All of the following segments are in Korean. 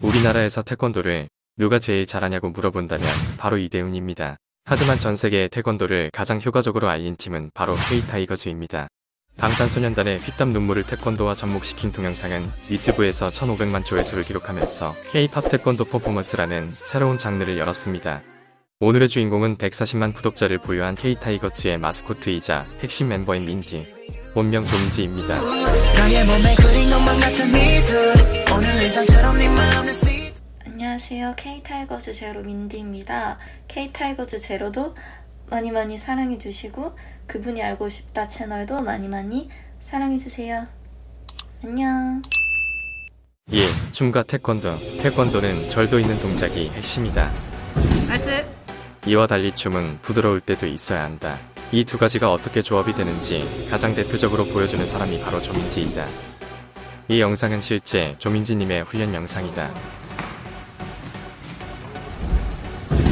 우리나라에서 태권도를 누가 제일 잘하냐고 물어본다면 바로 이대훈입니다. 하지만 전 세계의 태권도를 가장 효과적으로 알린 팀은 바로 K-타이거즈입니다. 방탄소년단의 피땀 눈물을 태권도와 접목시킨 동영상은 유튜브에서 1500만 조회수를 기록하면서 K-팝 태권도 퍼포먼스라는 새로운 장르를 열었습니다. 오늘의 주인공은 140만 구독자를 보유한 K-타이거즈의 마스코트이자 핵심 멤버인 민티, 본명 조민지입니다. 네 안녕하세요. K-타이거즈 제로 민디입니다. K-타이거즈 제로도 많이 많이 사랑해주시고 그분이 알고 싶다 채널도 많이 많이 사랑해주세요. 안녕. 예, 춤과 태권도. 태권도는 절도 있는 동작이 핵심이다. nice 이와 달리 춤은 부드러울 때도 있어야 한다. 이 두 가지가 어떻게 조합이 되는지 가장 대표적으로 보여주는 사람이 바로 조민지이다. 이 영상은 실제 조민지님의 훈련 영상이다.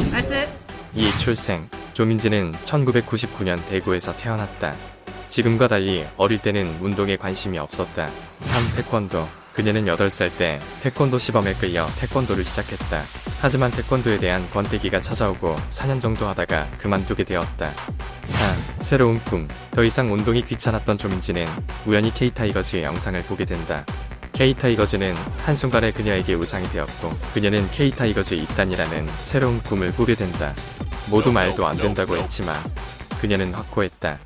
nice 이 출생, 조민지는 1999년 대구에서 태어났다. 지금과 달리 어릴 때는 운동에 관심이 없었다. 3. 태권도. 그녀는 8살 때 태권도 시범에 끌려 태권도를 시작했다. 하지만 태권도에 대한 권태기가 찾아오고 4년 정도 하다가 그만두게 되었다. 4. 새로운 꿈. 더 이상 운동이 귀찮았던 조민지는 우연히 K-타이거즈의 영상을 보게 된다. K-타이거즈는 한순간에 그녀에게 우상이 되었고 그녀는 K-타이거즈 입단이라는 새로운 꿈을 꾸게 된다. 모두 말도 안 된다고 했지만 그녀는 확고했다.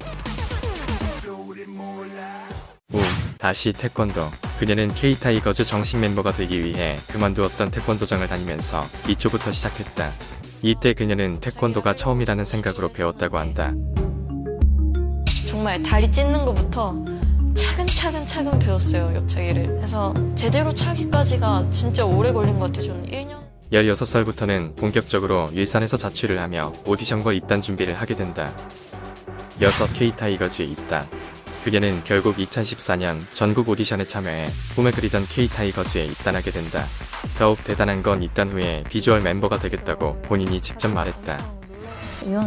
우, 다시 태권도. 그녀는 K-타이거즈 정식 멤버가 되기 위해 그만두었던 태권도장을 다니면서 이쪽부터 시작했다. 이때 그녀는 태권도가 처음이라는 생각으로 배웠다고 한다. 정말 다리 찢는 것부터 차근차근 차근 배웠어요 옆차기를 그래서 제대로 차기까지가 진짜 오래 걸린 것 같아요 저는 1년 16살부터는 본격적으로 일산에서 자취를 하며 오디션과 입단 준비를 하게 된다. 6. K-타이거즈 입단. 그녀는 결국 2014년 전국 오디션에 참여해 꿈에 그리던 K-타이거즈에 입단하게 된다. 더욱 대단한 건 입단 후에 비주얼 멤버가 되겠다고 본인이 직접 말했다.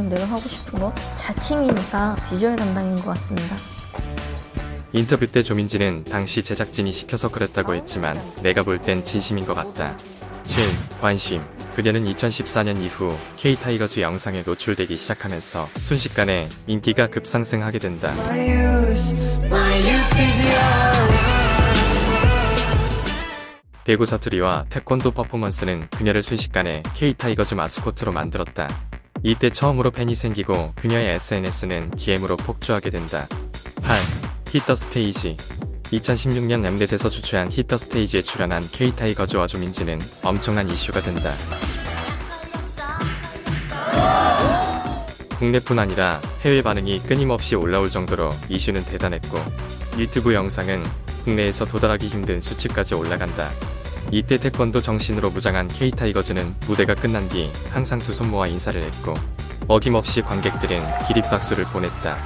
내가 하고 싶은 거 자칭이니까 비주얼 담당인 것 같습니다. 인터뷰 때 조민지는 당시 제작진이 시켜서 그랬다고 했지만 내가 볼 땐 진심인 것 같다. 7. 관심. 그녀는 2014년 이후 K-타이거즈 영상에 노출되기 시작하면서 순식간에 인기가 급상승하게 된다. 대구 사투리와 태권도 퍼포먼스는 그녀를 순식간에 K-타이거즈 마스코트로 만들었다. 이때 처음으로 팬이 생기고 그녀의 SNS는 DM으로 폭주하게 된다. 8. 히터 스테이지 2016년 엠넷에서 주최한 히터 스테이지에 출연한 K-타이거즈와 조민지는 엄청난 이슈가 된다. 국내뿐 아니라 해외 반응이 끊임없이 올라올 정도로 이슈는 대단했고 유튜브 영상은 국내에서 도달하기 힘든 수치까지 올라간다. 이때 태권도 정신으로 무장한 K-타이거즈는 무대가 끝난 뒤 항상 두 손 모아 인사를 했고 어김없이 관객들은 기립박수를 보냈다.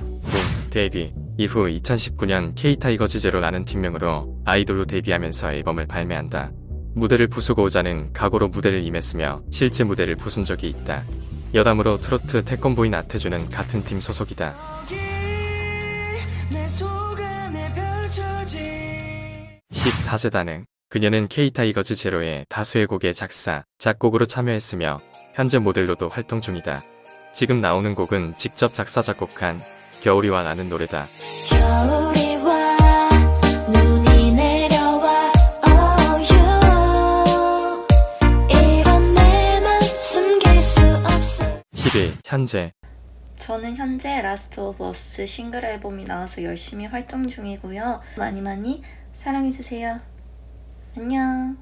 붐, 데뷔 이후 2019년 K-타이거즈 제로라는 팀명으로 아이돌로 데뷔하면서 앨범을 발매한다. 무대를 부수고 오자는 각오로 무대를 임했으며 실제 무대를 부순 적이 있다. 여담으로 트로트 태권보인 나태주는 같은 팀 소속이다. 내 속안에 펼쳐진 10. 다재다능 그녀는 K-타이거즈 제로의 다수의 곡의 작사, 작곡으로 참여했으며 현재 모델로도 활동 중이다. 지금 나오는 곡은 직접 작사, 작곡한 겨울이 와라는 노래다. 겨울이 와 눈이 내려와 oh you 이런 내맘 숨길 수 없어 11. 현재 저는 현재 Last of Us 싱글 앨범이 나와서 열심히 활동 중이고요. 많이 많이 사랑해주세요. 안녕.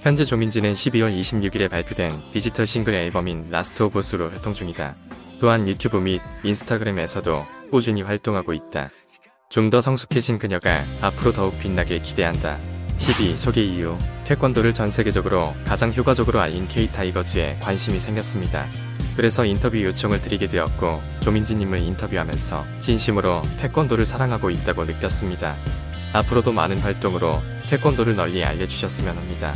현재 조민지는 12월 26일에 발표된 디지털 싱글 앨범인 Last of Us로 활동 중이다. 또한 유튜브 및 인스타그램에서도 꾸준히 활동하고 있다. 좀 더 성숙해진 그녀가 앞으로 더욱 빛나길 기대한다. 12. 소개 이후 태권도를 전 세계적으로 가장 효과적으로 알린 K-타이거즈에 관심이 생겼습니다. 그래서 인터뷰 요청을 드리게 되었고 조민지님을 인터뷰하면서 진심으로 태권도를 사랑하고 있다고 느꼈습니다. 앞으로도 많은 활동으로 태권도를 널리 알려주셨으면 합니다.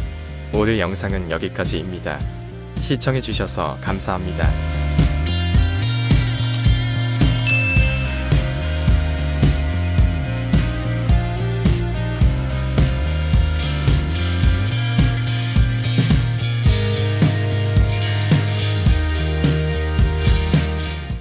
오늘 영상은 여기까지입니다. 시청해주셔서 감사합니다.